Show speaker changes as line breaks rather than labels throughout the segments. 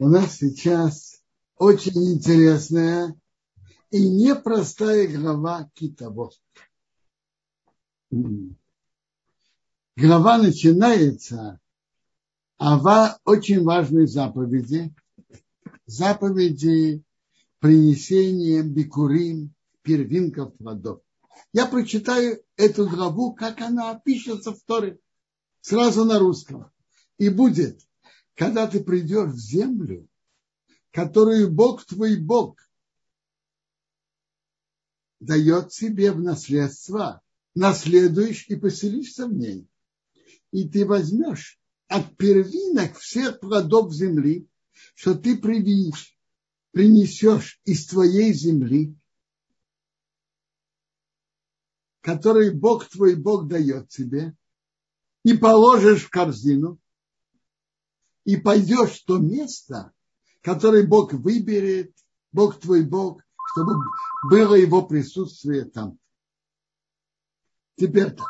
У нас сейчас очень интересная и непростая глава Китово. Глава начинается ава очень важной заповеди, заповеди принесения бикурим, первинков плодов. Я прочитаю эту главу, как она пишется в Торе, сразу на русском. И будет, когда ты придешь в землю, которую Бог твой Бог дает себе в наследство, наследуешь и поселишься в ней. И ты возьмешь от первинок всех плодов земли, что ты принесешь из твоей земли, который Бог твой Бог дает тебе, и положишь в корзину, и пойдешь в то место, которое Бог выберет, Бог твой Бог, чтобы было его присутствие там. Теперь так,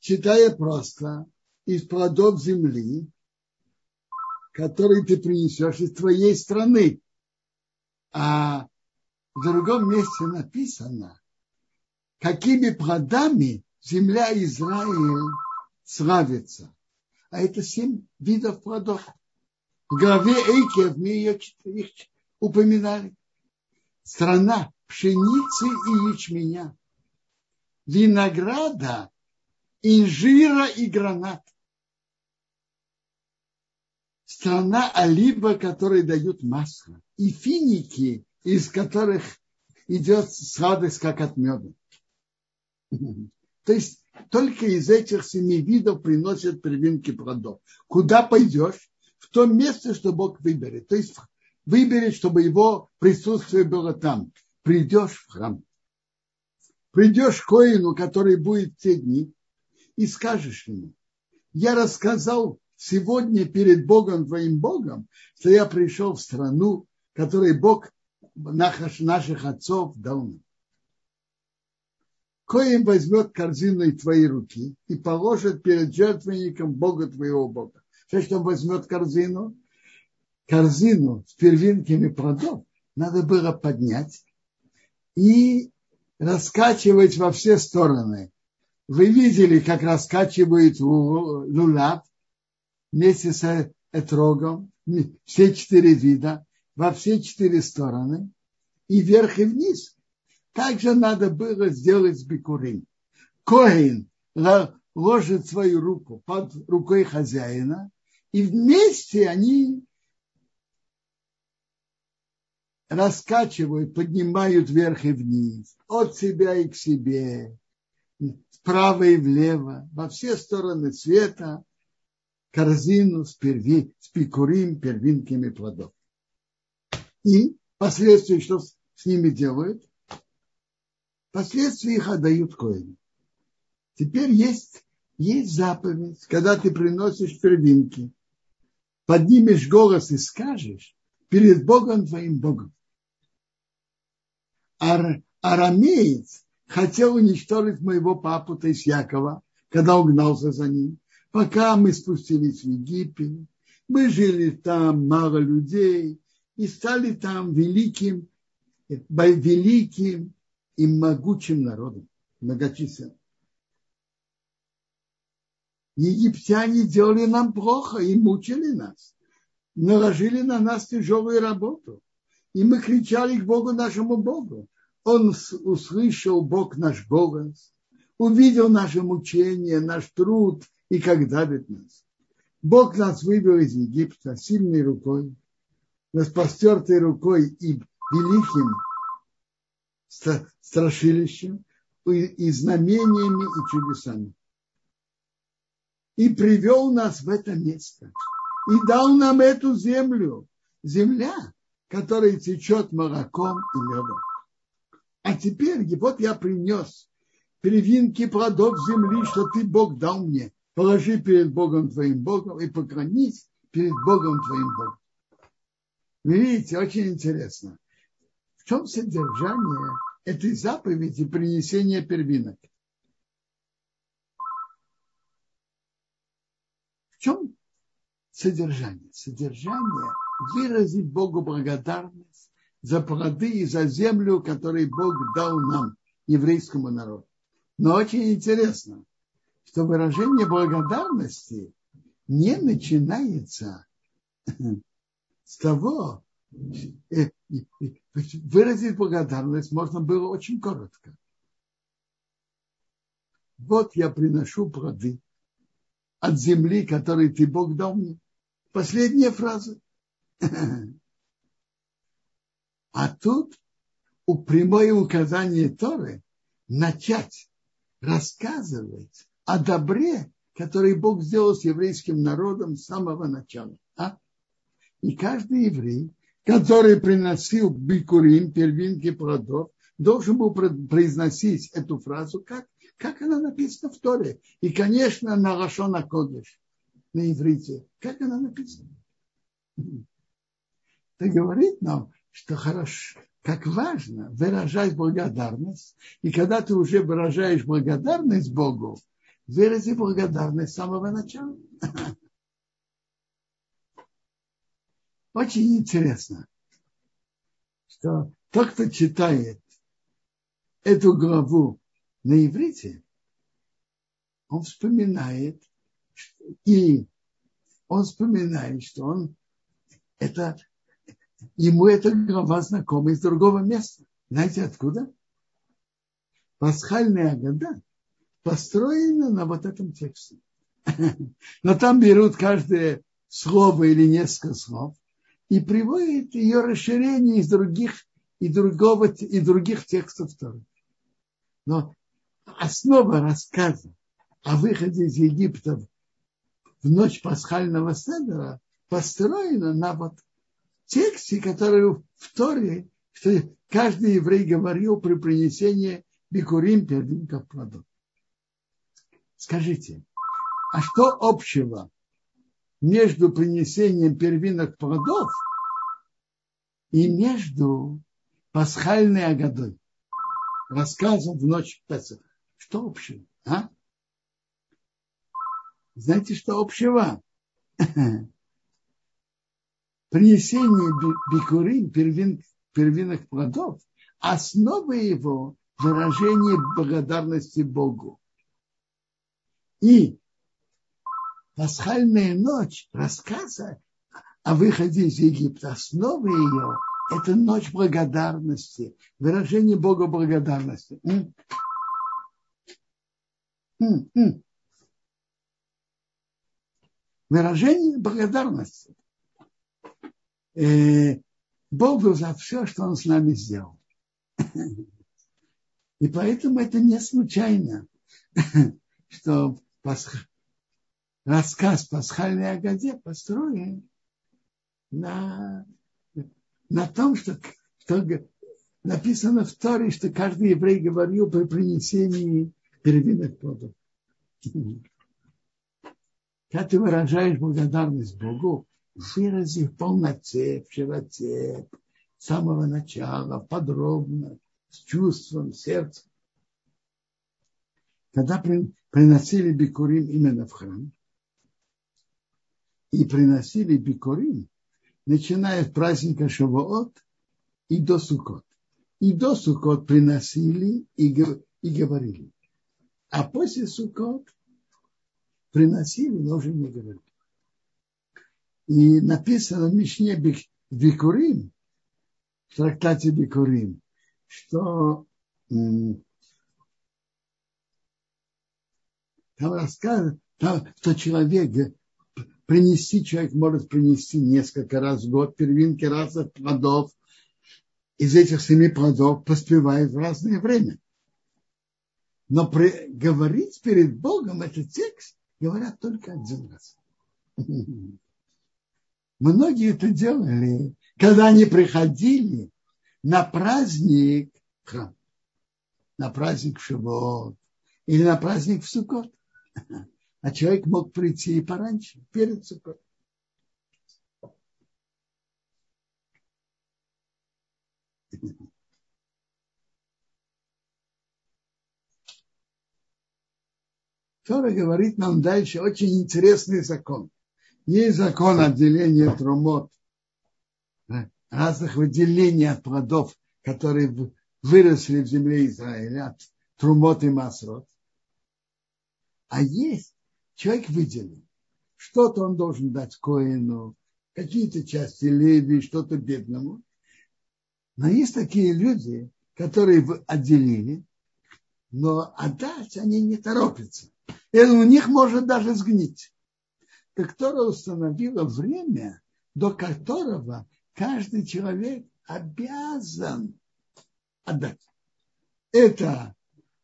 читая просто из плодов земли, которые ты принесешь из твоей страны. А в другом месте написано, какими плодами земля Израиль славится. А это семь видов плодов. В главе Эйкев мы ее их упоминали. Страна пшеницы и ячменя, винограда, инжира и гранат. Страна олива, которые дают масло, и финики, из которых идет сладость, как от меда. То есть только из этих семи видов приносят первинки плодов. Куда пойдешь? В то место, что Бог выберет. То есть выберет, чтобы его присутствие было там. Придешь в храм. Придешь к Коину, который будет те дни, и скажешь ему, я рассказал сегодня перед Богом твоим Богом, что я пришел в страну, которой Бог наших отцов дал нам. Коим возьмет корзину из твоей руки и положит перед жертвенником Бога твоего Бога. Что он возьмет корзину? Корзину с первинками плодов надо было поднять и раскачивать во все стороны. Вы видели, как раскачивают лулав вместе с этрогом, все четыре вида, во все четыре стороны, и вверх и вниз – также надо было сделать с бикурим. Коин ложит свою руку под рукой хозяина, и вместе они раскачивают, поднимают вверх и вниз, от себя и к себе, вправо и влево, во все стороны света, корзину с, перви, с пикурим, первинками плодов. И последствия, что с ними делают? Последствия их отдают коину. Теперь есть, есть заповедь, когда ты приносишь первинки, поднимешь голос и скажешь перед Богом твоим Богом. Ар, арамеец хотел уничтожить моего папу, то есть Якова, когда угнался за ним. Пока мы спустились в Египет, мы жили там, мало людей, и стали там великим, великим и могучим народом, многочисленным. Египтяне делали нам плохо и мучили нас, наложили на нас тяжелую работу. И мы кричали к Богу нашему Богу. Он услышал Бог наш голос, увидел наше мучение, наш труд и как давит нас. Бог нас вывел из Египта сильной рукой, распростертой рукой и великим страшилищем и знамениями и чудесами. И привел нас в это место. И дал нам эту землю. Земля, которая течет молоком и медом. А теперь вот я принес первинки плодов земли, что ты, Бог, дал мне. Положи перед Богом твоим Богом и поклонись перед Богом твоим Богом. Видите, очень интересно. Чем содержание этой заповеди принесения первинок. В чем содержание? Содержание выразить Богу благодарность за плоды и за землю, которую Бог дал нам, еврейскому народу. Но очень интересно, что выражение благодарности не начинается с того, выразить благодарность можно было очень коротко. Вот я приношу плоды от земли, которую ты, Бог, дал мне. Последняя фраза. А тут у прямое указание Торы начать рассказывать о добре, который Бог сделал с еврейским народом с самого начала. А? И каждый еврей, который приносил бикурим, первинки плодов, должен был произносить эту фразу, как, как она написана в Торе. И, конечно, на Лашона Кодыш, на иврите. Как она написана? Это говорит нам, что хорошо, как важно выражать благодарность. И когда ты уже выражаешь благодарность Богу, вырази благодарность с самого начала. Очень интересно, что тот, кто читает эту главу на иврите, он вспоминает, и он вспоминает, что он это ему эта глава знакома из другого места. Знаете откуда? Пасхальная года построена на вот этом тексте. Но там берут каждое слово или несколько слов и приводят ее расширение из других и, другого, и других текстов Торы. Но основа рассказа о выходе из Египта в ночь пасхального седера построена на вот тексте, который в Торе, что каждый еврей говорил при принесении бикурим первинков плодов. Скажите, а что общего между принесением первинок плодов и между пасхальной агадой, рассказом в ночь Песах? Что общего? А? Знаете, что общего? принесение бикурим, первин, первинных плодов, основа его выражение благодарности Богу. И пасхальная ночь рассказа о выходе из Египта, основа ее – это ночь благодарности, выражение Бога благодарности. Выражение благодарности – э, Богу за все, что Он с нами сделал. И поэтому это не случайно, что пасх... рассказ пасхальной Агаде построен на, на том, что, что написано в Торе, что каждый еврей говорил при принесении первинных плодов. Когда ты выражаешь благодарность Богу, вырази в полноте, в широте, с самого начала, подробно, с чувством, сердцем. Когда приносили бикурим именно в храм, и приносили бикурим, начиная с праздника Шавуот и до Сукот. И до Сукот приносили и, и говорили. А после Сукот приносили, но уже не говорили. И написано в Мишне Бикурим, в трактате Бикурим, что там рассказывают, там, что человек, принести, человек может принести несколько раз в год первинки разных плодов, из этих семи плодов поспевает в разное время. Но при, говорить перед Богом этот текст говорят только один раз. Многие это делали, когда они приходили на праздник храм, на праздник Шивот или на праздник в Сукот. А человек мог прийти и пораньше, перед Сукот. Тора говорит нам дальше очень интересный закон. Есть закон отделения трумот разных выделений от плодов, которые выросли в земле Израиля, от трумот и масрот. А есть человек выделил. Что-то он должен дать Коину, какие-то части Леви, что-то бедному. Но есть такие люди, которые отделили, но отдать они не торопятся. И у них может даже сгнить. Так Тора установила время, до которого каждый человек обязан отдать. Это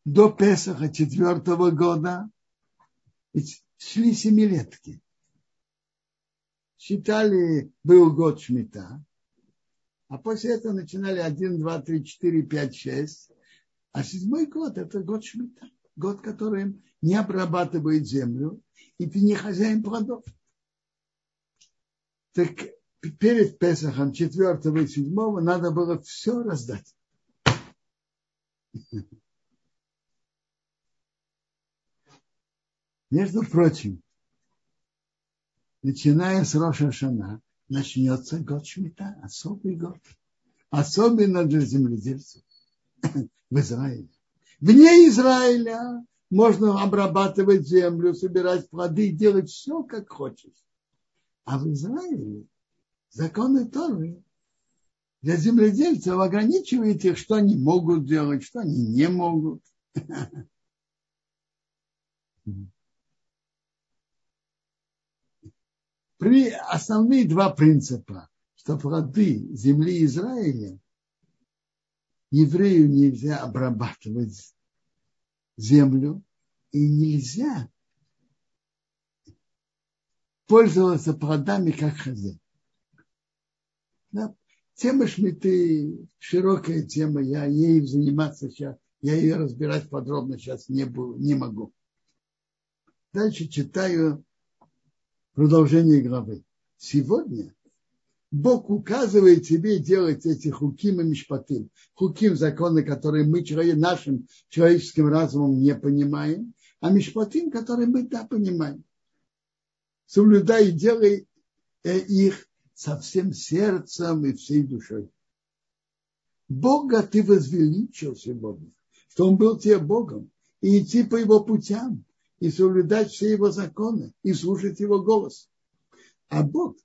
до Песаха четвертого года шли семилетки. Считали, был год Шмита, а после этого начинали 1, 2, 3, 4, 5, 6. А седьмой год – это год Шмита. Год, который не обрабатывает землю, и ты не хозяин плодов. Так перед Песахом 4 и 7 надо было все раздать. Между прочим, начиная с Роша Шана, начнется год Шмита, особый год. Особенно для земледельцев в Израиле. Вне Израиля можно обрабатывать землю, собирать плоды, делать все, как хочешь. А в Израиле законы Торы для земледельцев ограничивает их, что они могут делать, что они не могут. При основные два принципа, что плоды земли Израиля еврею нельзя обрабатывать землю и нельзя пользоваться плодами как хозяин. Да? Тема шмиты широкая тема, я ей заниматься сейчас, я ее разбирать подробно сейчас не, буду, не могу. Дальше читаю продолжение главы. Сегодня Бог указывает тебе делать эти хуким и мишпатим. Хуким – законы, которые мы нашим человеческим разумом не понимаем, а мишпатим, которые мы да понимаем. Соблюдай и делай э, их со всем сердцем и всей душой. Бога ты возвеличил сегодня, что Он был тебе Богом, и идти по Его путям, и соблюдать все Его законы, и слушать Его голос. А Бог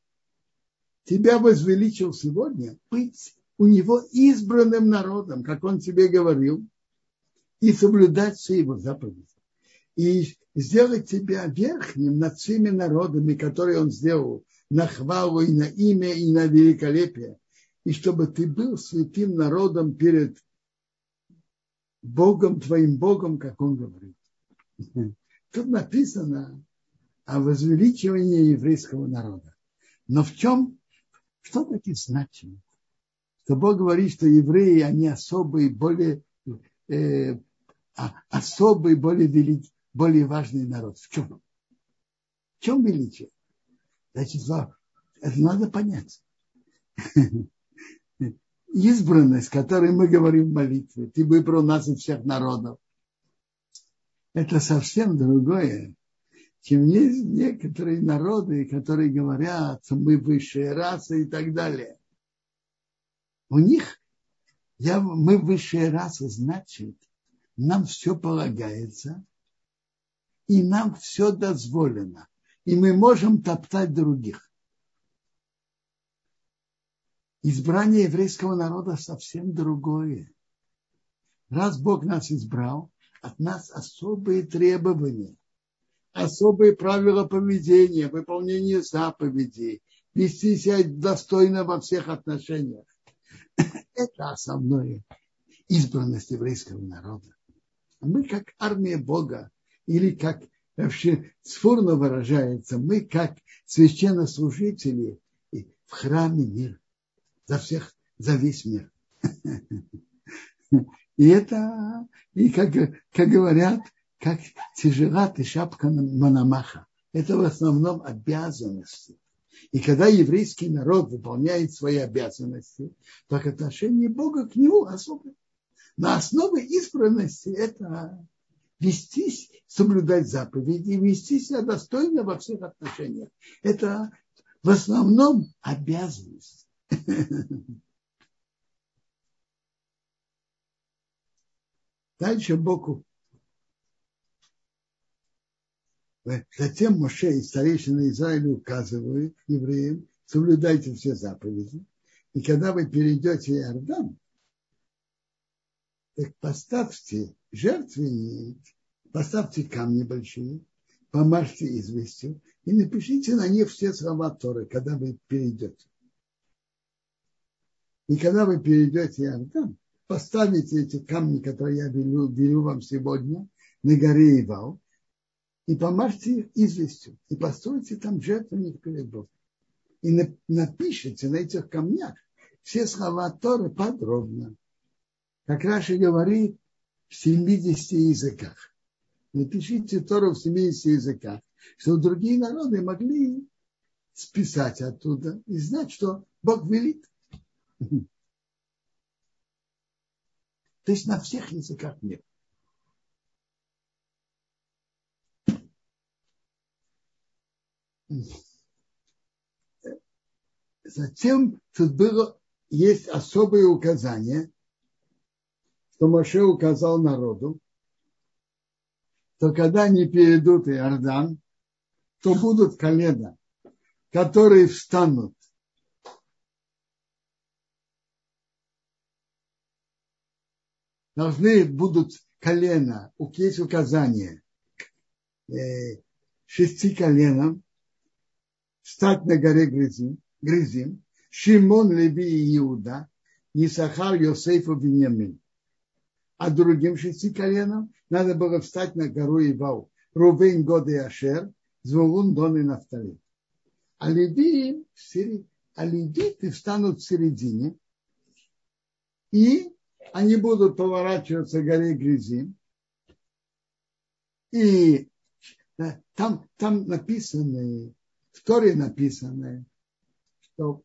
тебя возвеличил сегодня быть у Него избранным народом, как Он тебе говорил, и соблюдать все Его заповеди. И сделать тебя верхним над всеми народами, которые Он сделал на хвалу и на имя и на великолепие, и чтобы ты был святым народом перед Богом, твоим Богом, как он говорит. Тут написано о возвеличивании еврейского народа. Но в чем, что таки значит? Что Бог говорит, что евреи, они особый, более, э, а, особый, более великий, более важный народ. В чем? В чем величие? Значит, это надо понять. Избранность, о которой мы говорим в молитве, ты выбрал нас из всех народов, это совсем другое, чем есть некоторые народы, которые говорят, мы высшая раса и так далее. У них я, мы высшая раса, значит, нам все полагается, и нам все дозволено и мы можем топтать других. Избрание еврейского народа совсем другое. Раз Бог нас избрал, от нас особые требования, особые правила поведения, выполнение заповедей, вести себя достойно во всех отношениях. Это основное избранность еврейского народа. Мы как армия Бога или как вообще сфурно выражается, мы как священнослужители в храме мир, за всех, за весь мир. И это, и как, как говорят, как тяжелат и шапка Мономаха. Это в основном обязанности. И когда еврейский народ выполняет свои обязанности, так отношение Бога к нему особое. На основе избранности это вестись, соблюдать заповеди, вести себя достойно во всех отношениях. Это в основном обязанность. Дальше Богу. Затем Моше и старейшины Израиля указывают евреям, соблюдайте все заповеди. И когда вы перейдете Иордан, так поставьте жертвенник, поставьте камни большие, помажьте известью и напишите на них все слова Торы, когда вы перейдете. И когда вы перейдете Иордан, поставите эти камни, которые я велю, велю вам сегодня, на горе Ивал, и помажьте их известью, и постройте там жертвенник перед Богом. И напишите на этих камнях все слова Торы подробно. Как Раша говорит, в 70 языках. Напишите Тору в 70 языках, чтобы другие народы могли списать оттуда и знать, что Бог велит. То есть на всех языках мира. Затем тут было, есть особые указания, что Моше указал народу, то когда они перейдут Иордан, то будут колена, которые встанут должны будут колено, есть указание э, шести коленам встать на горе Гризим, Гризим Шимон, Леви и Иуда, Исахар, Йосеф и Виньямин. А другим шести коленам надо было встать на гору Ивау. Рувейн, Год и Ашер, Звулун, Дон и Нафтали. А левиты, а встанут в середине и они будут поворачиваться к горе Грязим. И там, там написано, в Торе написано, что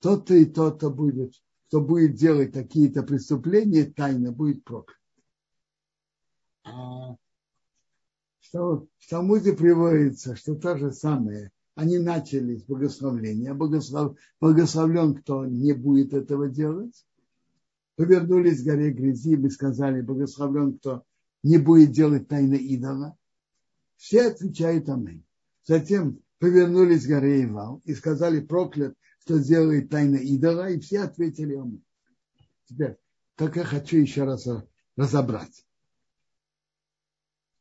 тот-то и тот-то будет, кто будет делать какие-то преступления тайно, будет проклят. А что в Талмуде приводится, что то же самое. Они начали с благословления. Благослов, благословлен, кто не будет этого делать повернулись к горе Грязим и сказали, благословлен, кто не будет делать тайны идола. Все отвечают Аминь. Затем повернулись к горе Ивал и сказали, проклят, кто делает тайны идола, и все ответили Аминь. Теперь, как я хочу еще раз разобрать.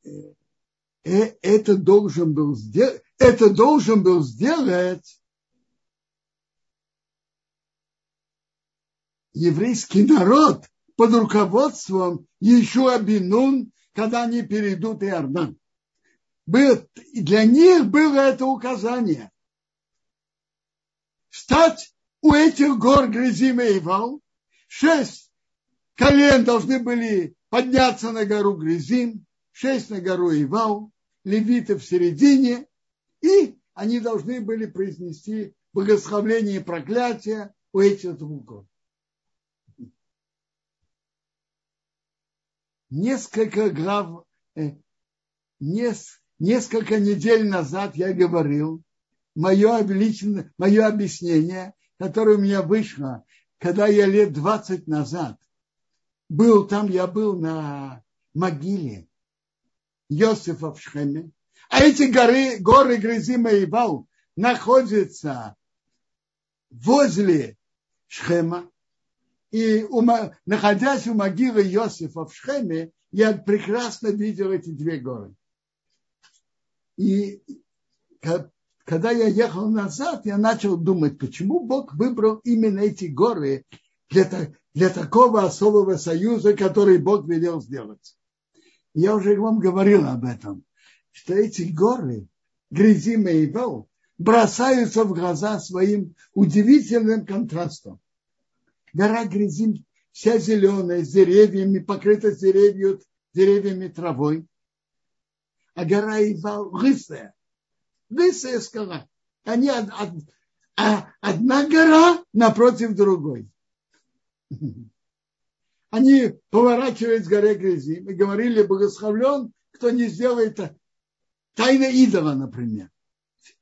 Э, э, это должен был сделать, это должен был сделать еврейский народ под руководством Ешуа Бинун, когда они перейдут Иордан. Для них было это указание. Встать у этих гор Грязим и Ивал, шесть колен должны были подняться на гору Грязим, шесть на гору Ивал, левиты в середине, и они должны были произнести благословление и проклятие у этих двух гор. Несколько глав, э, нес, несколько недель назад я говорил мое, личное, мое объяснение, которое у меня вышло, когда я лет 20 назад был там, я был на могиле Йосифа в Шхеме, а эти горы, горы Грызима и Бау находятся возле Шхема, и находясь у могилы Иосифа в Шхеме, я прекрасно видел эти две горы. И когда я ехал назад, я начал думать, почему Бог выбрал именно эти горы для, для такого особого союза, который Бог велел сделать. Я уже вам говорил об этом, что эти горы, Грязим и Ивел, бросаются в глаза своим удивительным контрастом гора Грязим вся зеленая, с деревьями, покрыта деревьями, деревьями травой. А гора Ивал лысая, лысая скала. Они од, од, а одна гора напротив другой. Они поворачивают с горы Грязим и говорили, благословлен, кто не сделает тайна идола, например.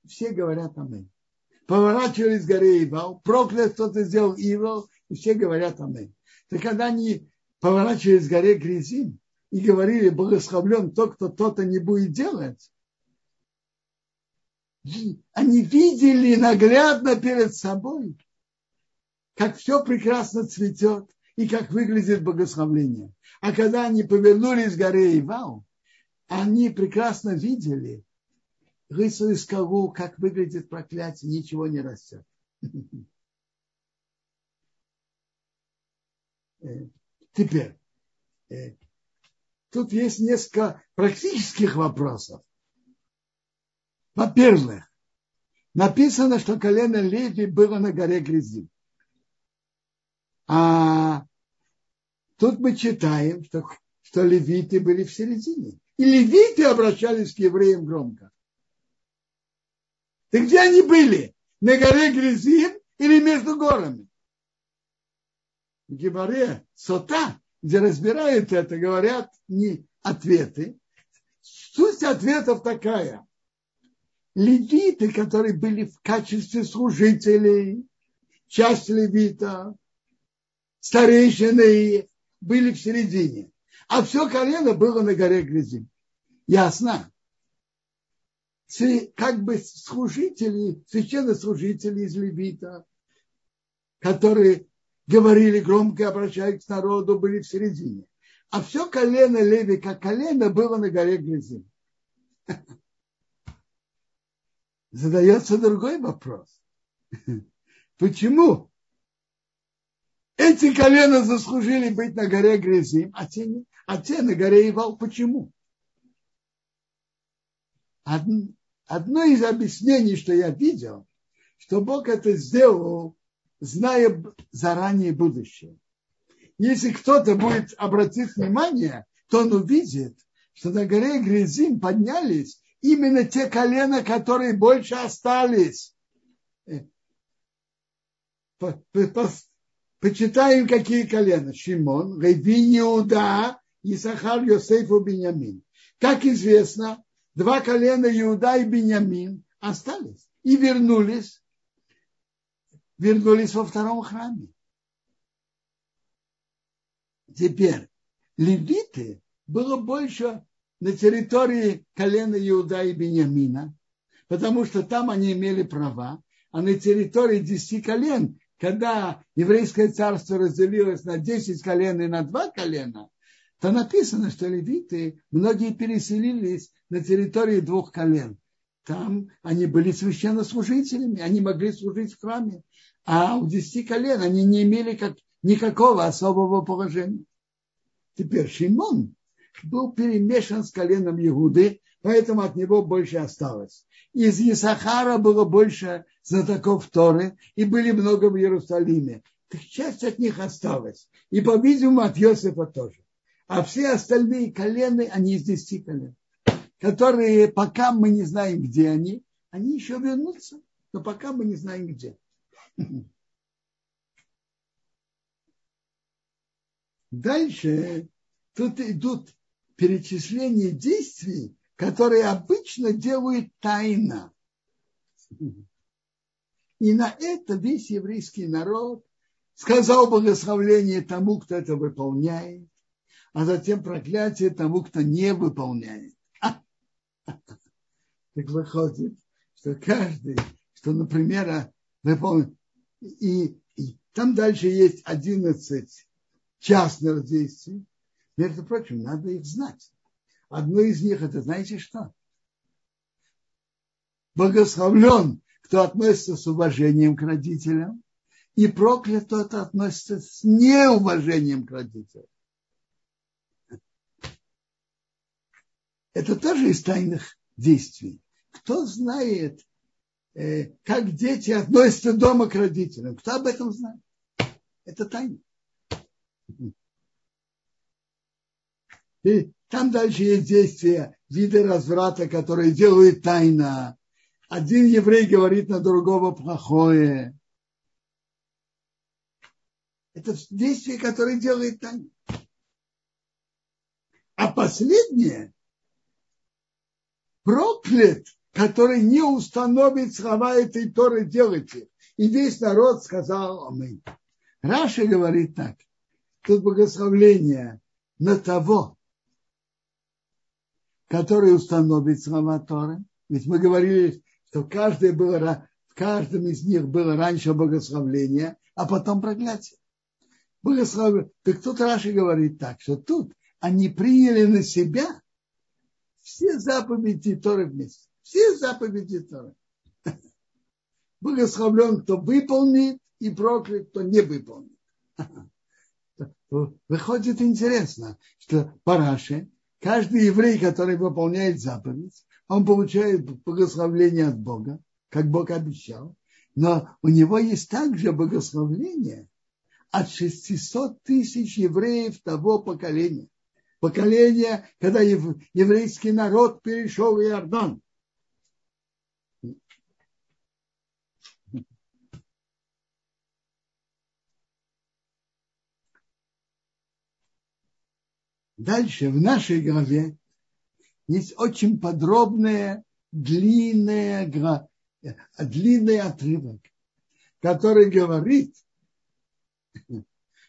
Все говорят аминь. поворачивались к горе Ивал, проклят кто-то сделал Ивал, и все говорят Амин. Так когда они поворачивались к горе Грязим и говорили, благословлен тот, кто то-то не будет делать, они видели наглядно перед собой, как все прекрасно цветет и как выглядит благословление. А когда они повернулись к горе Ивал, они прекрасно видели, рысу скалу, как выглядит проклятие, ничего не растет. Теперь, э, тут есть несколько практических вопросов. Во-первых, написано, что колено Леви было на горе Грязи. А тут мы читаем, что, что левиты были в середине. И левиты обращались к евреям громко. Ты где они были? На горе Грязим или между горами? В Гебаре Сота, где разбирают это, говорят не ответы. Суть ответов такая. Левиты, которые были в качестве служителей, часть левита, старейшины были в середине. А все колено было на горе Грязим. Ясно? как бы служители, священнослужители из Левита, которые говорили громко, обращаясь к народу, были в середине. А все колено Леви, как колено, было на горе Грязим. Задается другой вопрос. Почему эти колена заслужили быть на горе Грязим, а те, а те на горе Ивал? Почему? Одно из объяснений, что я видел, что Бог это сделал, зная заранее будущее. Если кто-то будет обратить внимание, то он увидит, что на горе Грязим поднялись именно те колена, которые больше остались. Почитаем, какие колена. Шимон, Реви, Иуда, Исахар, Йосеф и Беньямин. Как известно, два колена Иуда и Беньямин остались и вернулись, вернулись во втором храме. Теперь левиты было больше на территории колена Иуда и Беньямина, потому что там они имели права, а на территории десяти колен, когда еврейское царство разделилось на десять колен и на два колена, то написано, что левиты, многие переселились на территории двух колен. Там они были священнослужителями, они могли служить в храме. А у десяти колен они не имели как, никакого особого положения. Теперь Шимон был перемешан с коленом Иуды, поэтому от него больше осталось. Из Исахара было больше знатоков Торы, и были много в Иерусалиме. Так часть от них осталась. И, по-видимому, от Йосифа тоже. А все остальные колены, они из десяти колен, которые пока мы не знаем, где они, они еще вернутся, но пока мы не знаем, где. Дальше тут идут перечисления действий, которые обычно делают тайно. И на это весь еврейский народ сказал благословление тому, кто это выполняет, а затем проклятие тому, кто не выполняет. Так выходит, что каждый, что, например, выполнит, и, и там дальше есть 11 частных действий. Между прочим, надо их знать. Одно из них это, знаете что? Благословлен, кто относится с уважением к родителям, и проклят, кто относится с неуважением к родителям. Это тоже из тайных действий. Кто знает, э, как дети относятся дома к родителям? Кто об этом знает? Это тайна. И там дальше есть действия, виды разврата, которые делают тайно. Один еврей говорит на другого плохое. Это действие, которое делает тайно. А последнее проклят который не установит слова этой Торы, делайте. И весь народ сказал Аминь. Раша говорит так. Тут благословление на того, который установит слова Торы. Ведь мы говорили, что каждое было, в каждом из них было раньше благословление, а потом проклятие. Благословение. Так тут Раши говорит так, что тут они приняли на себя все заповеди Торы вместе. Все заповеди Торы. Благословлен, кто выполнит, и проклят, кто не выполнит. Выходит интересно, что по Раше каждый еврей, который выполняет заповедь, он получает благословление от Бога, как Бог обещал, но у него есть также благословление от 600 тысяч евреев того поколения. Поколение, когда еврейский народ перешел Иордан. Дальше в нашей главе есть очень подробная, длинная, длинный отрывок, который говорит,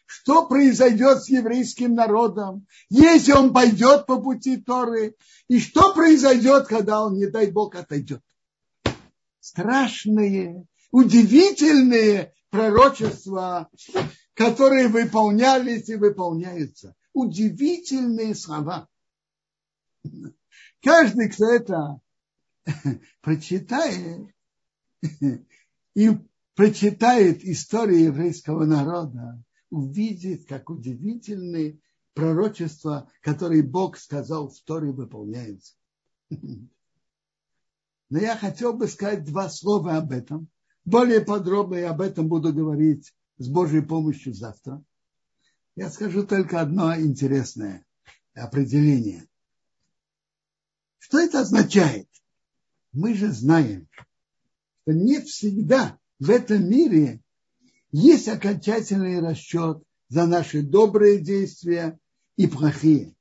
что произойдет с еврейским народом, если он пойдет по пути Торы, и что произойдет, когда он, не дай Бог, отойдет. Страшные, удивительные пророчества, которые выполнялись и выполняются удивительные слова. Каждый, кто это прочитает и прочитает историю еврейского народа, увидит, как удивительные пророчества, которые Бог сказал в Торе, выполняются. Но я хотел бы сказать два слова об этом. Более подробно я об этом буду говорить с Божьей помощью завтра. Я скажу только одно интересное определение. Что это означает? Мы же знаем, что не всегда в этом мире есть окончательный расчет за наши добрые действия и плохие.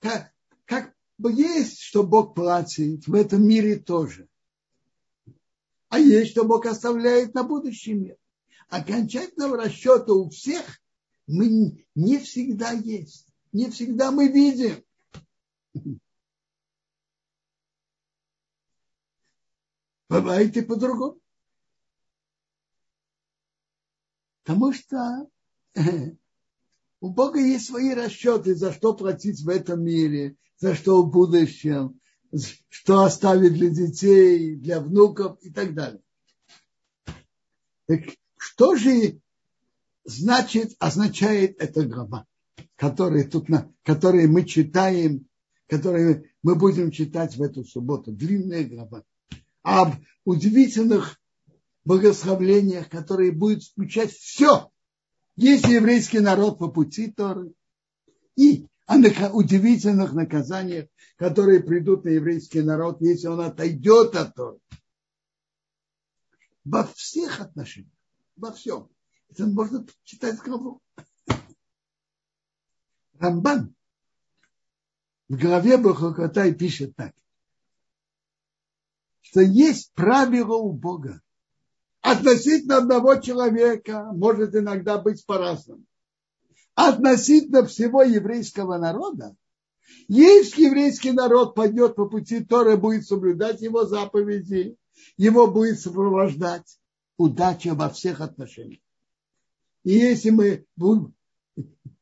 Как, как есть, что Бог платит, в этом мире тоже. А есть, что Бог оставляет на будущий мир окончательного расчета у всех мы не всегда есть. Не всегда мы видим. Бывает и по-другому. Потому что у Бога есть свои расчеты, за что платить в этом мире, за что в будущем, что оставить для детей, для внуков и так далее. Что же значит, означает эта глава, которая тут на, которые мы читаем, которые мы будем читать в эту субботу. Длинная глава. Об удивительных благословлениях, которые будут включать все. Есть еврейский народ по пути Торы. И о удивительных наказаниях, которые придут на еврейский народ, если он отойдет от Торы. Во всех отношениях во всем. Это можно читать главу. Рамбан в главе Бахакатай пишет так, что есть правило у Бога. Относительно одного человека может иногда быть по-разному. Относительно всего еврейского народа, если еврейский народ пойдет по пути Торы, будет соблюдать его заповеди, его будет сопровождать, удача во всех отношениях. И если мы будем,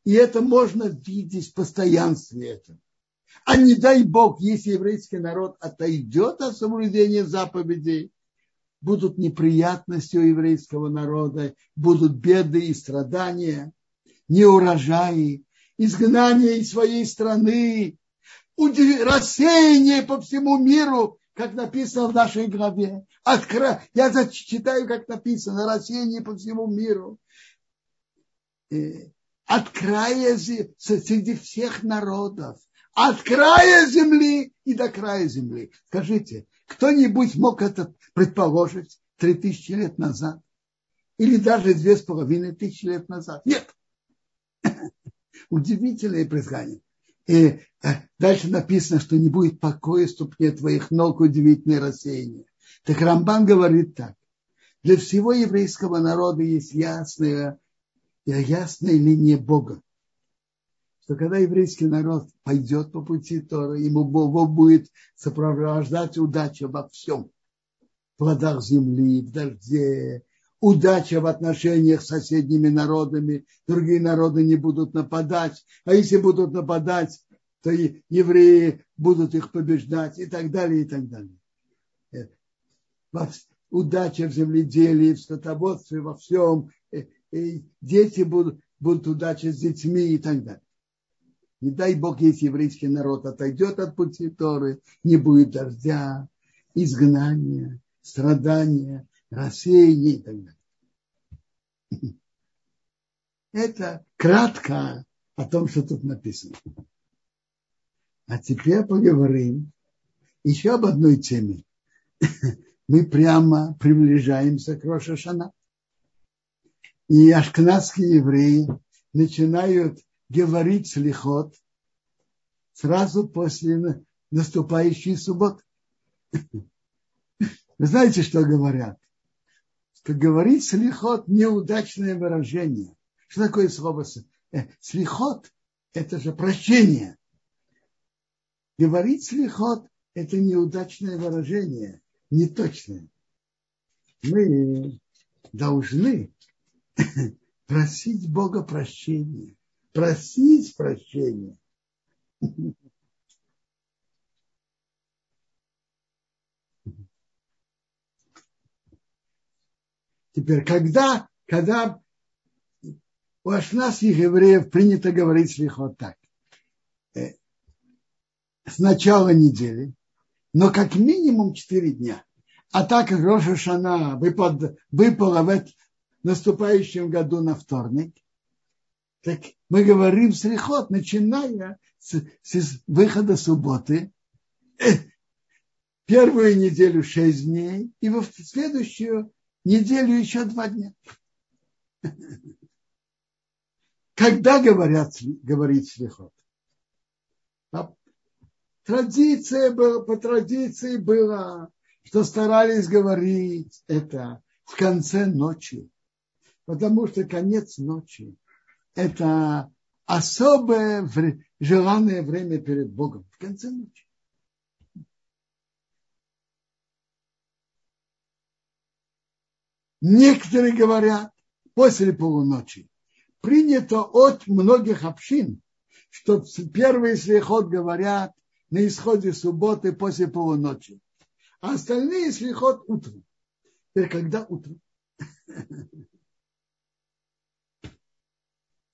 и это можно видеть в постоянстве этого. А не дай Бог, если еврейский народ отойдет от соблюдения заповедей, будут неприятности у еврейского народа, будут беды и страдания, неурожаи, изгнание из своей страны, рассеяние по всему миру как написано в нашей главе. От кра... Я зачитаю, как написано, рассеяние по всему миру. От края среди всех народов. От края земли и до края земли. Скажите, кто-нибудь мог это предположить три тысячи лет назад? Или даже две с половиной тысячи лет назад? Нет. Удивительное предсказание. И э, дальше написано, что не будет покоя ступне твоих ног удивительное рассеяние. Так Рамбан говорит так. Для всего еврейского народа есть ясная, ясная линия Бога. Что когда еврейский народ пойдет по пути Тора, ему Бог будет сопровождать удача во всем. В плодах земли, в дожде, удача в отношениях с соседними народами, другие народы не будут нападать, а если будут нападать, то и евреи будут их побеждать и так далее, и так далее. Э, удача в земледелии, в скотоводстве, во всем. И э, э, дети будут, будут удача с детьми и так далее. Не дай Бог, если еврейский народ отойдет от пути Торы, не будет дождя, изгнания, страдания, рассеяния и так далее. Это кратко о том, что тут написано. А теперь поговорим еще об одной теме. Мы прямо приближаемся к Рошашана. И ашкнадские евреи начинают говорить слихот сразу после наступающей субботы. Вы знаете, что говорят? Что говорить слихот – неудачное выражение. Что такое слово э, слихот? Это же прощение. Говорить слихот – это неудачное выражение, неточное. Мы должны просить Бога прощения. Просить прощения. Теперь, когда, когда у ашнасских евреев принято говорить слихот так, э, с начала недели, но как минимум 4 дня. А так как Роша Шана выпад, выпала в этом наступающем году на вторник, так мы говорим срихот, начиная с, с выхода субботы, э, первую неделю 6 дней, и во следующую неделю еще два дня. Когда говорят, говорить слихот? А традиция была, по традиции было, что старались говорить это в конце ночи, потому что конец ночи – это особое желанное время перед Богом, в конце ночи. Некоторые говорят после полуночи. Принято от многих общин, что первые слихот говорят на исходе субботы после полуночи, а остальные слихот утром. Теперь когда утром?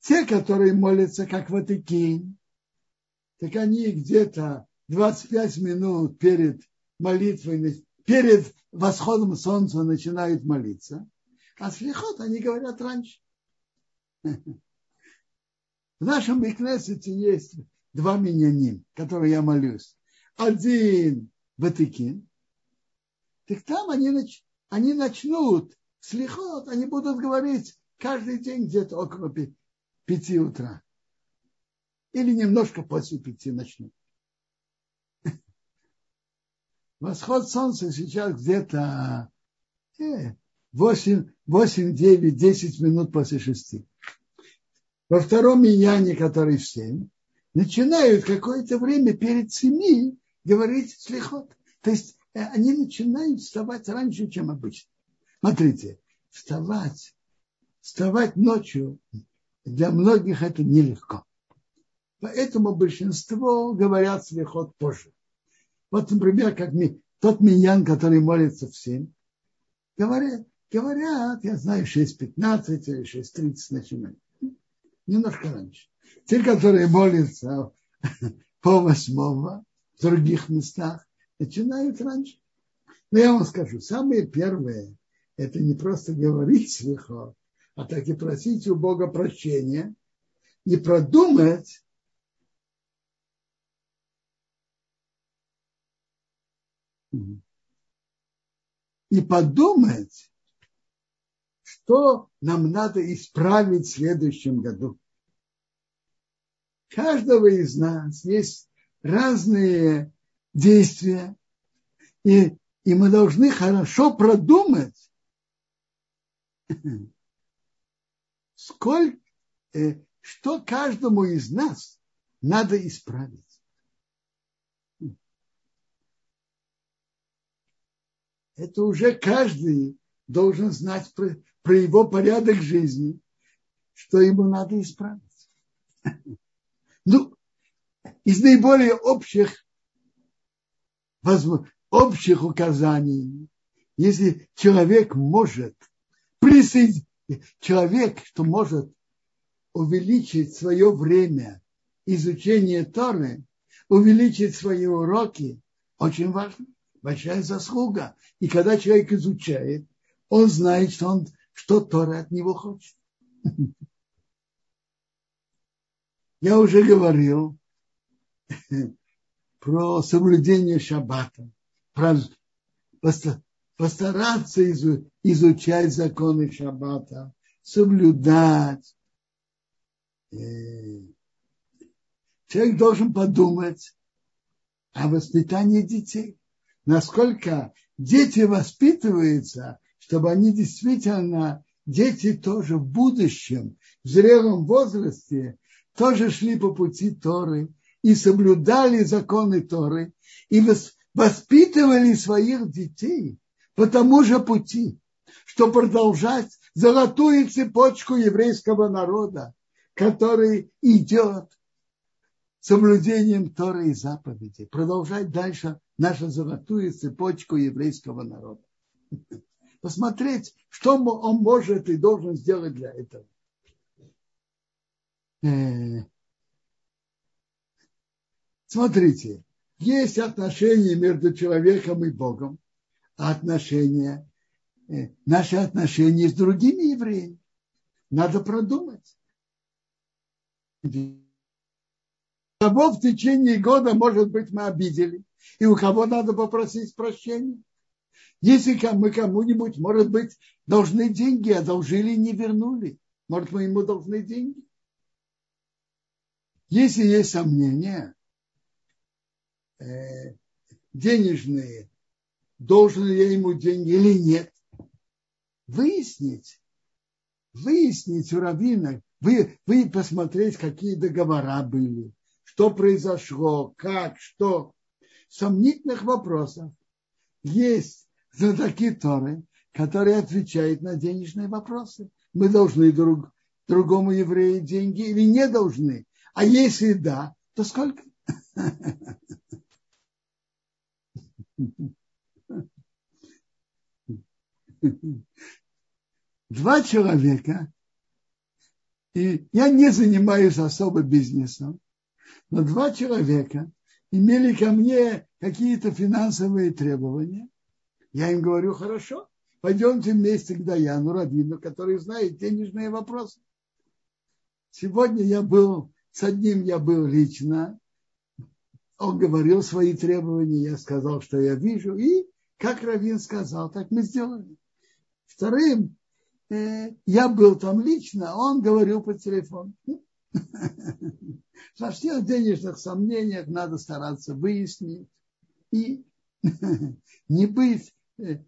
Те, которые молятся как ватыкин, так они где-то 25 минут перед молитвой перед восходом солнца начинают молиться, а слихот они говорят раньше. В нашем Бекнесете есть два минянин, которые я молюсь. Один Ватыкин. Так там они, нач... они начнут слихот, они будут говорить каждый день где-то около пяти утра. Или немножко после пяти начнут. Восход солнца сейчас где-то 8, 8, 9, 10 минут после шести. Во втором миньяне, который в 7, начинают какое-то время перед семи говорить слихот. То есть э, они начинают вставать раньше, чем обычно. Смотрите, вставать, вставать ночью для многих это нелегко. Поэтому большинство говорят слихот позже. Вот, например, как тот миньян, который молится в 7, говорят, говорят, я знаю, 6.15 или 6.30 начинают. Немножко раньше. Те, которые молятся по восьмого в других местах, начинают раньше. Но я вам скажу, самое первое, это не просто говорить слихо, а так и просить у Бога прощения и продумать, и подумать, что нам надо исправить в следующем году. каждого из нас есть разные действия, и, и мы должны хорошо продумать, сколько, э, что каждому из нас надо исправить. Это уже каждый должен знать про, про его порядок жизни, что ему надо исправить. Ну, из наиболее общих, общих указаний, если человек может присоединить, человек, что может увеличить свое время изучения Торы, увеличить свои уроки, очень важно, большая заслуга. И когда человек изучает, он знает, что, он, что Тора от него хочет. Я уже говорил про соблюдение шаббата, про постараться изучать законы шаббата, соблюдать. Человек должен подумать о воспитании детей. Насколько дети воспитываются, чтобы они действительно, дети тоже в будущем, в зрелом возрасте, тоже шли по пути Торы и соблюдали законы Торы и воспитывали своих детей по тому же пути, что продолжать золотую цепочку еврейского народа, который идет соблюдением Торы и заповедей, продолжать дальше нашу золотую цепочку еврейского народа. Посмотреть, что он может и должен сделать для этого. Э, смотрите, есть отношения между человеком и Богом, а отношения, э, наши отношения с другими евреями. Надо продумать. Кого в течение года, может быть, мы обидели, и у кого надо попросить прощения. Если мы кому-нибудь, может быть, должны деньги, одолжили и не вернули, может, мы ему должны деньги. Если есть сомнения э, денежные, должен ли я ему деньги или нет, выяснить, выяснить у раввина, вы, вы посмотреть, какие договора были, что произошло, как, что. Сомнительных вопросов есть знатоки Торы, которые отвечают на денежные вопросы. Мы должны друг, другому еврею деньги или не должны? А если да, то сколько? Два человека, и я не занимаюсь особо бизнесом, но два человека имели ко мне какие-то финансовые требования. Я им говорю, хорошо, пойдемте вместе к Даяну, Равину, который знает денежные вопросы. Сегодня я был с одним я был лично, он говорил свои требования, я сказал, что я вижу, и как Равин сказал, так мы сделали. Вторым, э, я был там лично, он говорил по телефону. Во всех денежных сомнениях надо стараться выяснить и не быть э,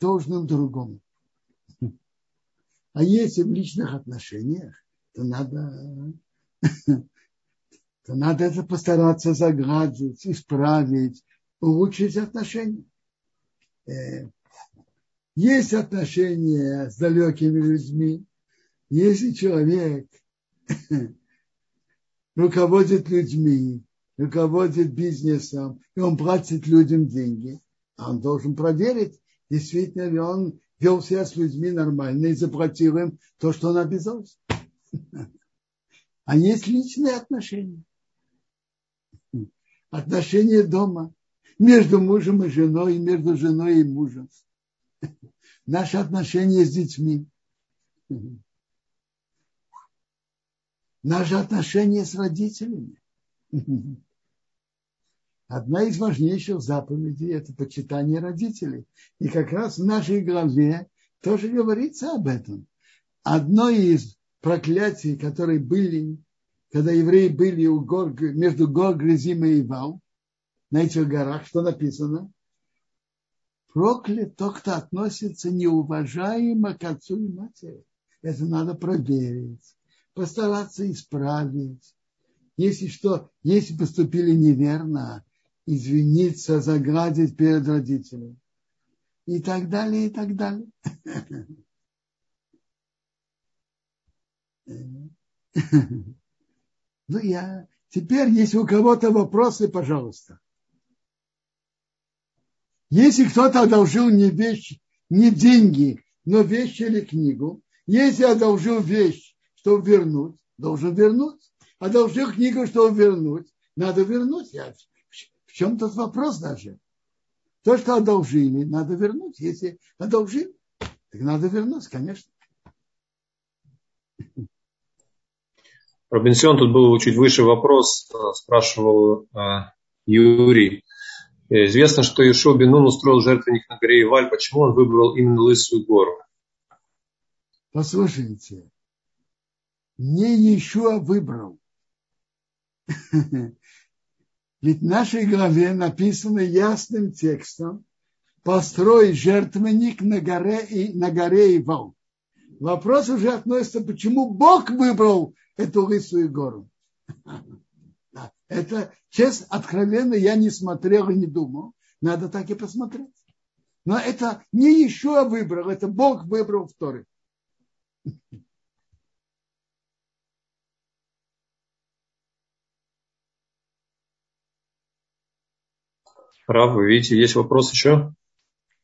должным другому. А если в личных отношениях, то надо, то надо это постараться загладить, исправить, улучшить отношения. Э, есть отношения с далекими людьми. Если человек руководит людьми, руководит бизнесом, и он платит людям деньги, он должен проверить, действительно ли он вел себя с людьми нормально и заплатил им то, что он обязался. А есть личные отношения. Отношения дома между мужем и женой, между женой и мужем. Наши отношения с детьми. Наши отношения с родителями. Одна из важнейших заповедей – это почитание родителей. И как раз в нашей главе тоже говорится об этом. Одно из проклятий, которые были, когда евреи были у гор, между гор Грязима и Вал, на этих горах, что написано? Проклят тот, кто относится неуважаемо к отцу и матери. Это надо проверить, постараться исправить. Если что, если поступили неверно, извиниться, заградить перед родителями. И так далее, и так далее. Ну, я... Теперь, если у кого-то вопросы, пожалуйста. Если кто-то одолжил не вещь, не деньги, но вещь или книгу, если одолжил вещь, чтобы вернуть, должен вернуть. Одолжил книгу, чтобы вернуть, надо вернуть. Я, в чем тут вопрос даже? То, что одолжили, надо вернуть. Если одолжили, так надо вернуть, конечно.
Робинсон, тут был чуть выше вопрос, э, спрашивал э, Юрий. Известно, что Ишо Бенун устроил жертвенник на горе Иваль. Почему он выбрал именно Лысую гору?
Послушайте, не Ишуа выбрал. Ведь в нашей главе написано ясным текстом построй жертвенник на горе, и, на горе Ивал. Вопрос уже относится, почему Бог выбрал эту лысую гору. Это, честно, откровенно, я не смотрел и не думал. Надо так и посмотреть. Но это не еще выбрал, это Бог выбрал в
Рав, вы видите, есть вопрос еще?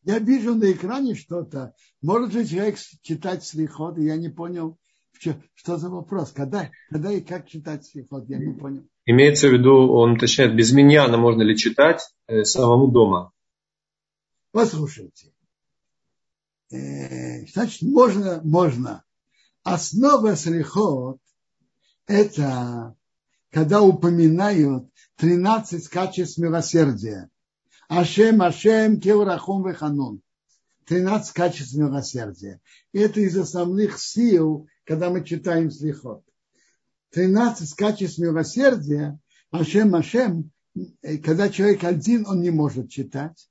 Я вижу на экране что-то. Может ли человек читать слихот? Я не понял, что за вопрос. Когда, когда и как читать слихот? Я не понял.
Имеется в виду, он уточняет, без миньяна можно ли читать э, самому дома?
Послушайте. Э, значит, можно, можно. Основа слихот – это когда упоминают 13 качеств милосердия. Ашем, Ашем, Кеурахум Веханун. 13 качеств милосердия. Это из основных сил, когда мы читаем слихот. 13 качеств милосердия, Ашем, Ашем, когда человек один, он не может читать.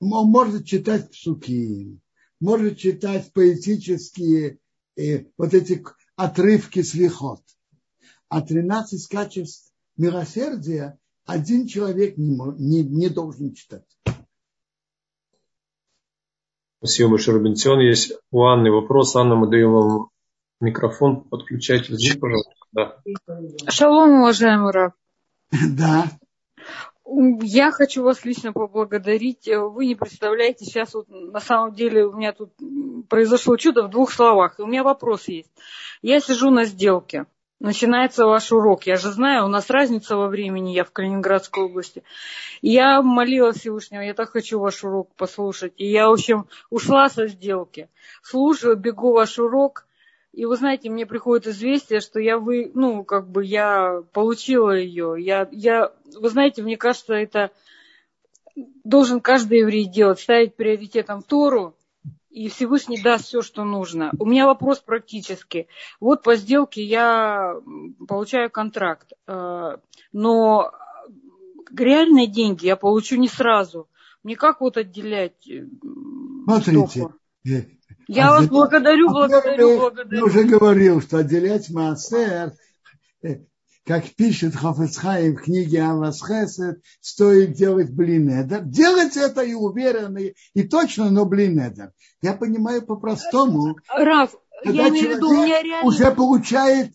Он может читать псуки, может читать поэтические э, вот эти отрывки слихот. А 13 качеств милосердия один человек не, не, не должен читать.
Спасибо большое, Робинсон. Есть у Анны вопрос. Анна, мы даем вам микрофон. Подключайте звук, пожалуйста. Да.
Шалом, уважаемый Раб.
Да.
Я хочу вас лично поблагодарить. Вы не представляете, сейчас вот на самом деле у меня тут произошло чудо в двух словах. У меня вопрос есть. Я сижу на сделке начинается ваш урок. Я же знаю, у нас разница во времени, я в Калининградской области. я молила Всевышнего, я так хочу ваш урок послушать. И я, в общем, ушла со сделки. Слушаю, бегу ваш урок. И вы знаете, мне приходит известие, что я вы, ну, как бы я получила ее. Я, я, вы знаете, мне кажется, это должен каждый еврей делать, ставить приоритетом Тору, и Всевышний даст все, что нужно. У меня вопрос практически. Вот по сделке я получаю контракт, э, но реальные деньги я получу не сразу. Мне как вот отделять? Э,
Смотрите.
Э, я вас благодарю, благодарю, благодарю.
Я уже говорил, что отделять маасер как пишет Хофецхайм в книге Авас Хесед, стоит делать блинедер. Делать это и уверенно, и точно, но блинедер. Я понимаю по-простому.
Раф, я имею в виду, у меня реально...
уже получает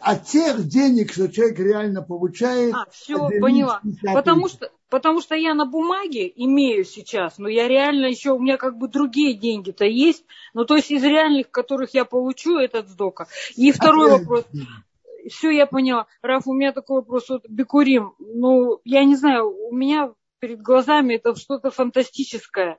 от тех денег, что человек реально получает.
А, все, поняла. Потому что, потому что я на бумаге имею сейчас, но я реально еще, у меня как бы другие деньги-то есть, ну то есть из реальных, которых я получу, этот сдока. И второй а вопрос все я поняла. Раф, у меня такой вопрос. Вот Бекурим, ну, я не знаю, у меня перед глазами это что-то фантастическое.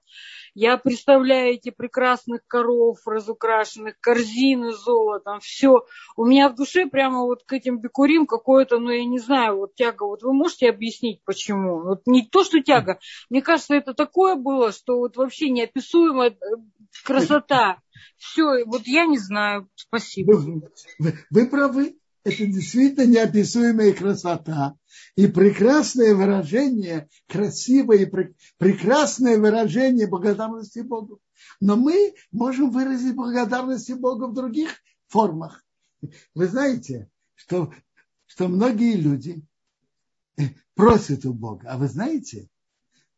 Я представляю эти прекрасных коров разукрашенных, корзины золотом, все. У меня в душе прямо вот к этим бекурим какое-то, ну, я не знаю, вот тяга. Вот вы можете объяснить, почему? Вот не то, что тяга. Мне кажется, это такое было, что вот вообще неописуемая э, красота. Все, вот я не знаю. Спасибо.
Вы, вы, вы правы. Это действительно неописуемая красота и прекрасное выражение, красивое и прекрасное выражение благодарности Богу. Но мы можем выразить благодарность Богу в других формах. Вы знаете, что, что многие люди просят у Бога. А вы знаете,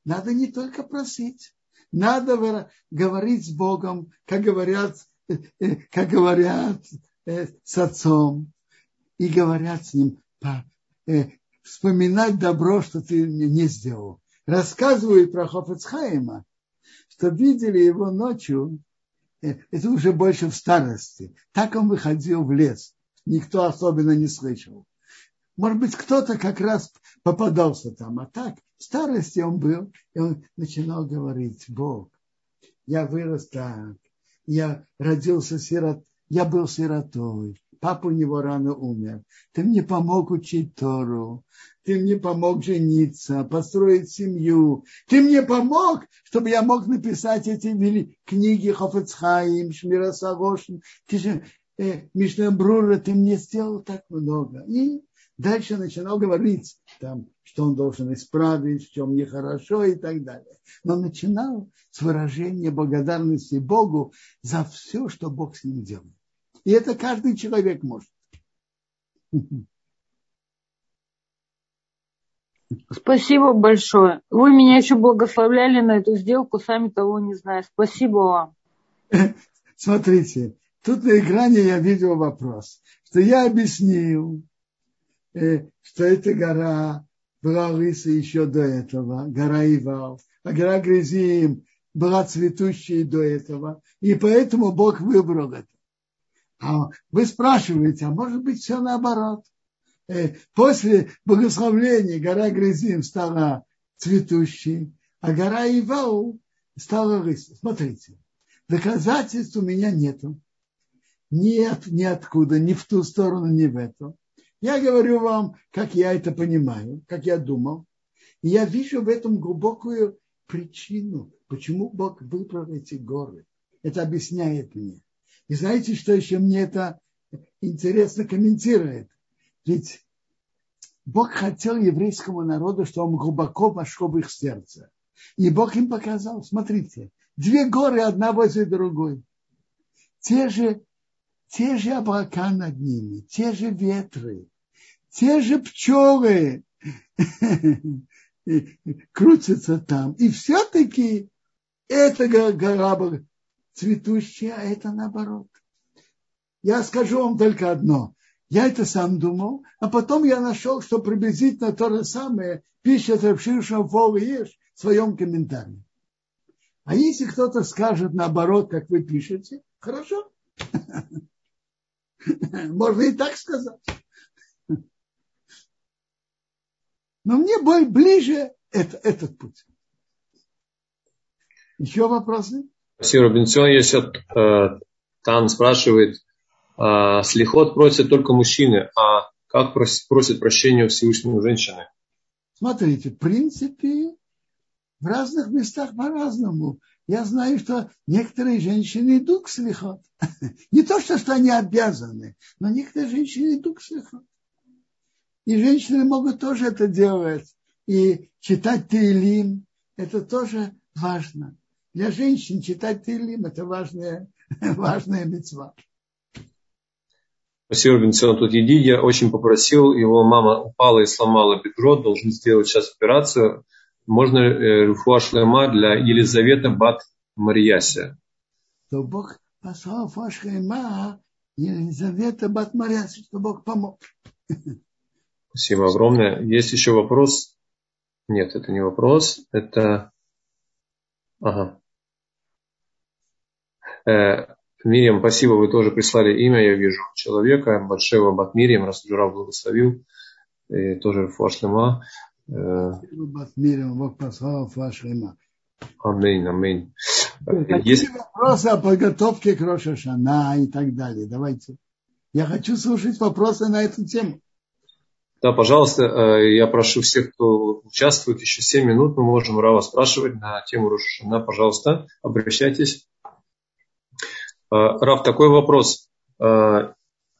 надо не только просить, надо говорить с Богом, как говорят, э, э, как говорят э, с отцом, и говорят с ним, вспоминать добро, что ты не сделал. Рассказывают про Хофецхайма, что видели его ночью, это уже больше в старости. Так он выходил в лес. Никто особенно не слышал. Может быть, кто-то как раз попадался там. А так, в старости он был, и он начинал говорить, Бог, я вырос так, я родился сирот, я был сиротой, папа у него рано умер, ты мне помог учить Тору, ты мне помог жениться, построить семью, ты мне помог, чтобы я мог написать эти книги Хофецхаим, Шмирасагошин, ты же, э, Мишнабрура, ты мне сделал так много. И Дальше начинал говорить, там, что он должен исправить, в чем нехорошо и так далее. Но начинал с выражения благодарности Богу за все, что Бог с ним делает. И это каждый человек может.
Спасибо большое. Вы меня еще благословляли на эту сделку, сами того не зная. Спасибо вам.
Смотрите, тут на экране я видел вопрос, что я объяснил, Э, что эта гора была лысой еще до этого, гора Ивал, а гора Грязим была цветущей до этого, и поэтому Бог выбрал это. А вы спрашиваете, а может быть все наоборот? Э, после благословления гора Грязим стала цветущей, а гора Ивал стала лысой. Смотрите, доказательств у меня нету. Нет, ниоткуда, ни в ту сторону, ни в эту. Я говорю вам, как я это понимаю, как я думал. И я вижу в этом глубокую причину, почему Бог выбрал эти горы. Это объясняет мне. И знаете, что еще мне это интересно комментирует? Ведь Бог хотел еврейскому народу, чтобы он глубоко вошел в их сердце. И Бог им показал, смотрите, две горы одна возле другой. Те же те же облака над ними, те же ветры, те же пчелы крутятся там. И все-таки эта гора цветущая, а это наоборот. Я скажу вам только одно. Я это сам думал, а потом я нашел, что приблизительно то же самое пишет Рабширшам Фол Еш в своем комментарии. А если кто-то скажет наоборот, как вы пишете, хорошо. Можно и так сказать. Но мне ближе это, этот путь. Еще вопросы?
Спасибо, Робинсон. Есть от, э, там спрашивает, э, слихот просят только мужчины, а как просит, просит прощения Всевышнему женщины?
Смотрите, в принципе, в разных местах по-разному. Я знаю, что некоторые женщины идут к слихот. Не то, что, что они обязаны, но некоторые женщины идут к слихот. И женщины могут тоже это делать. И читать Таилим, это тоже важно. Для женщин читать Таилим – это важная, важная мецва.
Спасибо, Бенцион. Тут Едидия очень попросил, его мама упала и сломала бедро, должен сделать сейчас операцию можно э, Руфуа Шлема для Елизаветы Бат Марияся?
То Бог послал Руфуа Шлема Елизавета Бат Марияся, что Бог помог.
Спасибо огромное. Есть еще вопрос? Нет, это не вопрос. Это... Ага. Э, Мириам, спасибо, вы тоже прислали имя, я вижу человека, Большого Бат Мириам, раз Жура благословил, и тоже Фуашлема.
Бог послал Фуашлема.
Аминь, аминь.
Есть вопросы о подготовке к Роша Шана и так далее. Давайте. Я хочу слушать вопросы на эту тему.
Да, пожалуйста, э, я прошу всех, кто участвует, еще 7 минут мы можем Рава спрашивать на тему Рошана. Пожалуйста, обращайтесь. Э, Рав, такой вопрос. Э,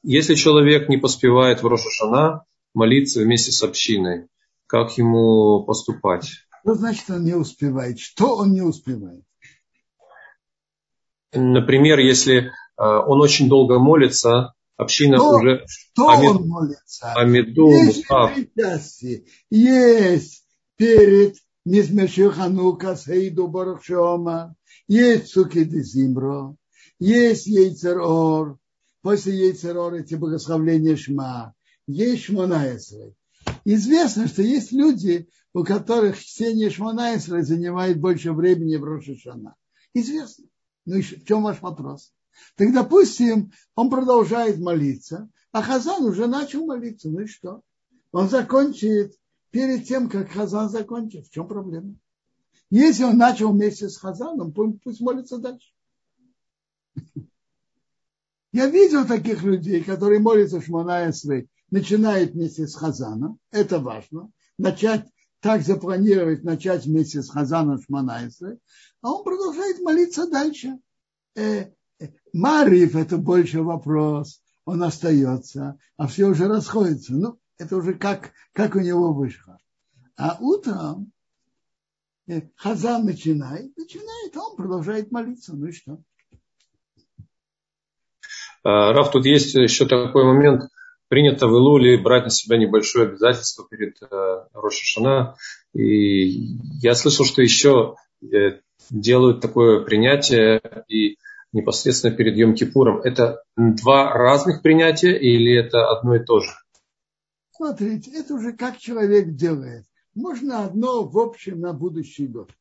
если человек не поспевает в Рошашана молиться вместе с общиной, как ему поступать?
Что значит он не успевает? Что он не успевает?
Например, если он очень долго молится, община
что,
уже...
Что Амид, он молится?
Амиду,
есть части. Есть перед Мизмеши Ханука Сейду Барахшома, есть Суки Дезимбро, есть Ейцерор, после Ейцерор эти благословления Шма, есть Шмонаесры. Известно, что есть люди, у которых чтение Шмонаесры занимает больше времени в Рошишана. Известно. Ну, в чем ваш вопрос? Так, допустим, он продолжает молиться, а Хазан уже начал молиться. Ну и что? Он закончит перед тем, как Хазан закончит. В чем проблема? Если он начал вместе с Хазаном, пусть молится дальше. Я видел таких людей, которые молятся Шмоная Свей, начинают вместе с Хазаном, это важно, начать так запланировать, начать вместе с Хазаном Шмоная Свей, а он продолжает молиться дальше. Э, Мариф – это больше вопрос, он остается, а все уже расходятся. Ну, это уже как, как у него вышло. А утром э, Хазан начинает, начинает, а он продолжает молиться. Ну и что?
А, Раф, тут есть еще такой момент. Принято в Илуле брать на себя небольшое обязательство перед э, Рошашана. И я слышал, что еще э, делают такое принятие и непосредственно перед Йом-Кипуром. Это два разных принятия или это одно и то же?
Смотрите, это уже как человек делает. Можно одно в общем на будущий год.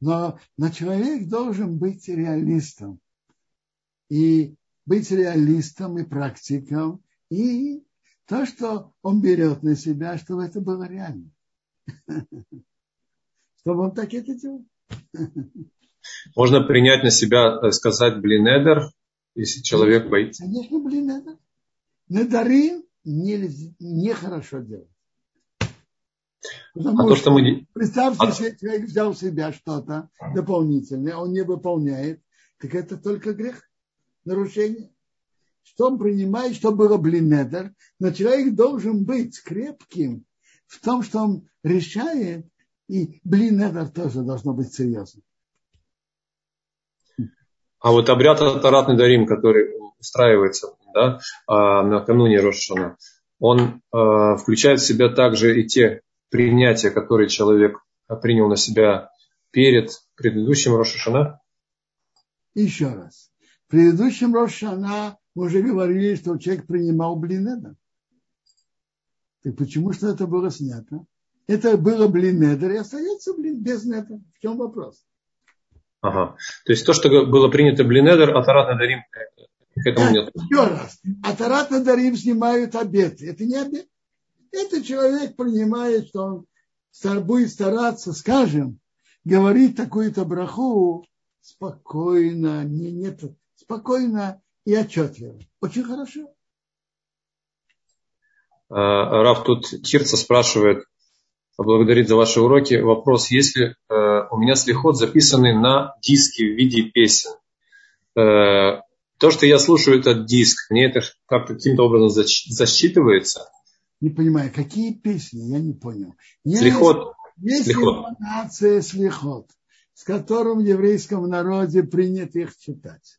Но, но человек должен быть реалистом и быть реалистом и практиком, и то, что он берет на себя, чтобы это было реально. Чтобы он так это делал.
Можно принять на себя, э, сказать блинедер, если человек боится.
Конечно, блинедер. Недарим нельзя, нехорошо делать. Потому а то, что мы... Представьте, а... если человек взял в себя что-то дополнительное, он не выполняет, так это только грех нарушение. Что он принимает, что было блинедер, но человек должен быть крепким в том, что он решает, и блинедер тоже должно быть серьезным.
А вот обряд Таратный Дарим, который устраивается да, а, накануне Рошана, он а, включает в себя также и те принятия, которые человек принял на себя перед предыдущим Рошашана?
Еще раз. В предыдущем Рошана мы уже говорили, что человек принимал блинедер. Так почему что это было снято? Это было блинедер и остается блин, без недер. В чем вопрос?
Ага. То есть то, что было принято блинедер, а Тарат Надарим к этому нет.
Еще раз. А Тарат Надарим снимают обед. Это не обед. Это человек принимает, что он будет стараться, скажем, говорить такую-то браху спокойно, не, нет, спокойно и отчетливо. Очень хорошо.
А, Раф, тут Тирца спрашивает, поблагодарить за ваши уроки. Вопрос, если э, у меня слихот записанный на диске в виде песен, э, то, что я слушаю этот диск, мне это как-то каким-то образом засчитывается?
Не понимаю, какие песни, я не понял.
Слихот.
Есть слихот. информация слихот с которым в еврейском народе принято их читать.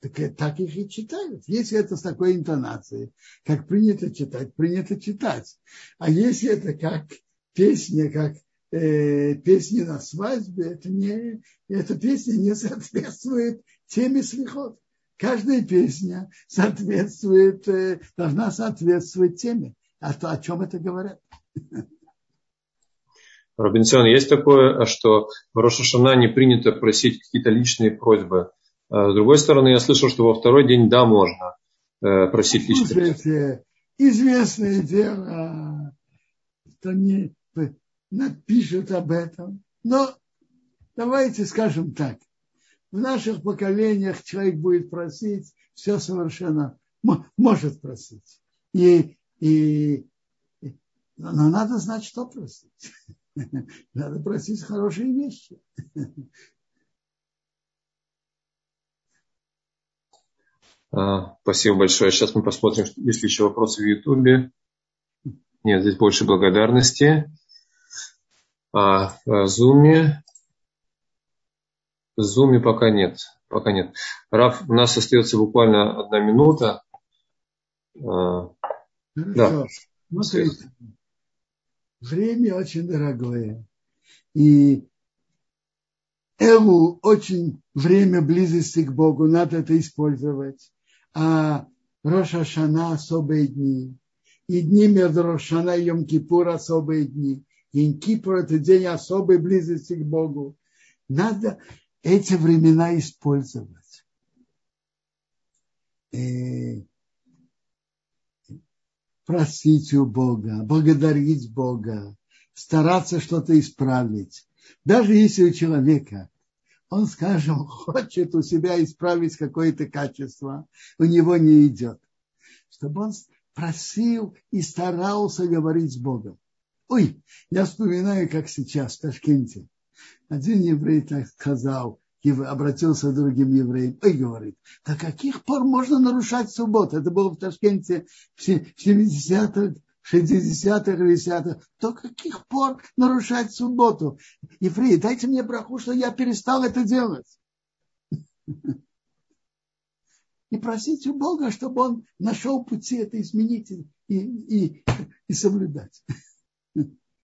Так, так их и читают. Если это с такой интонацией, как принято читать, принято читать. А если это как песня, как э, песни на свадьбе, это не, эта песня не соответствует теме слихот. Каждая песня соответствует, э, должна соответствовать теме. А то о чем это говорят?
Робинсон, есть такое, что в Рошашана не принято просить какие-то личные просьбы. А с другой стороны, я слышал, что во второй день, да, можно э, просить личные
просьбы. Известное дело, что не напишут об этом. Но давайте скажем так. В наших поколениях человек будет просить, все совершенно может просить. И, и, но надо знать, что просить. Надо просить хорошие вещи.
А, спасибо большое. Сейчас мы посмотрим, есть ли еще вопросы в Ютубе. Нет, здесь больше благодарности. А в Зуме? В Зуме пока нет. Пока нет. Раф, у нас остается буквально одна минута.
А, Хорошо. Да. Смотрите, время очень дорогое. И Элу очень время близости к Богу, надо это использовать. А Роша Шана особые дни. И дни между Рошана и Йом Кипур особые дни. День Кипур это день особой близости к Богу. Надо эти времена использовать. И просить у Бога, благодарить Бога, стараться что-то исправить. Даже если у человека, он, скажем, хочет у себя исправить какое-то качество, у него не идет. Чтобы он просил и старался говорить с Богом. Ой, я вспоминаю, как сейчас в Ташкенте. Один еврей так сказал, обратился к другим евреям и говорит, до каких пор можно нарушать субботу? Это было в Ташкенте в 70-х, 60-х, 70-х. До каких пор нарушать субботу? Евреи, дайте мне браху, что я перестал это делать. И просить у Бога, чтобы он нашел пути это изменить и, и, и соблюдать.